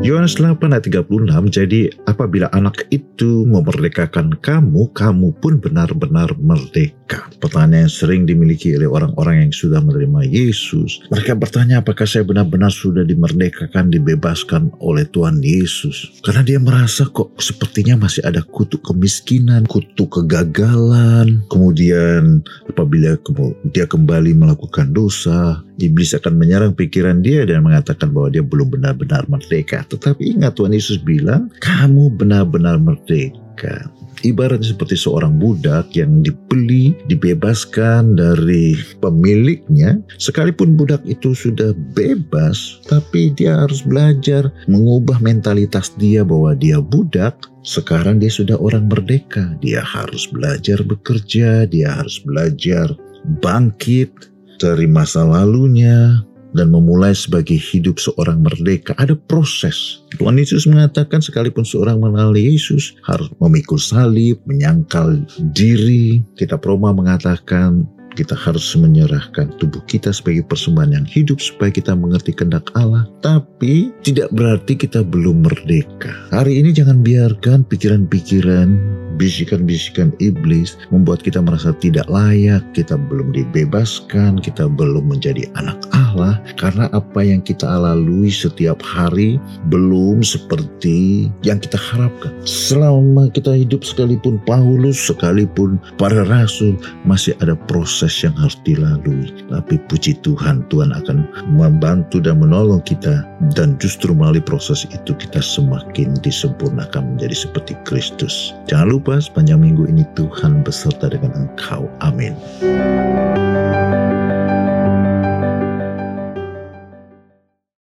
Yohanes 8 ayat 36, jadi apabila anak itu memerdekakan kamu, kamu pun benar-benar merdeka. Pertanyaan yang sering dimiliki oleh orang-orang yang sudah menerima Yesus. Mereka bertanya apakah saya benar-benar sudah dimerdekakan, dibebaskan oleh Tuhan Yesus. Karena dia merasa kok sepertinya masih ada kutuk kemiskinan, kutuk kegagalan. Kemudian apabila dia kembali melakukan dosa, iblis akan menyerang pikiran dia dan mengatakan bahwa dia belum benar-benar merdeka. Tetapi ingat Tuhan Yesus bilang, kamu benar-benar merdeka. Ibaratnya seperti seorang budak yang dibeli, dibebaskan dari pemiliknya. Sekalipun budak itu sudah bebas, tapi dia harus belajar mengubah mentalitas dia bahwa dia budak. Sekarang dia sudah orang merdeka. Dia harus belajar bekerja, dia harus belajar bangkit dari masa lalunya, dan memulai sebagai hidup seorang merdeka. Ada proses. Tuhan Yesus mengatakan sekalipun seorang mengenal Yesus harus memikul salib, menyangkal diri. Kitab Roma mengatakan kita harus menyerahkan tubuh kita sebagai persembahan yang hidup supaya kita mengerti kehendak Allah. Tapi tidak berarti kita belum merdeka. Hari ini jangan biarkan pikiran-pikiran bisikan-bisikan iblis membuat kita merasa tidak layak, kita belum dibebaskan, kita belum menjadi anak Allah karena apa yang kita lalui setiap hari belum seperti yang kita harapkan. Selama kita hidup sekalipun Paulus, sekalipun para rasul masih ada proses yang harus dilalui. Tapi puji Tuhan, Tuhan akan membantu dan menolong kita dan justru melalui proses itu kita semakin disempurnakan menjadi seperti Kristus. Jangan lupa sepanjang minggu ini Tuhan beserta dengan engkau. Amin.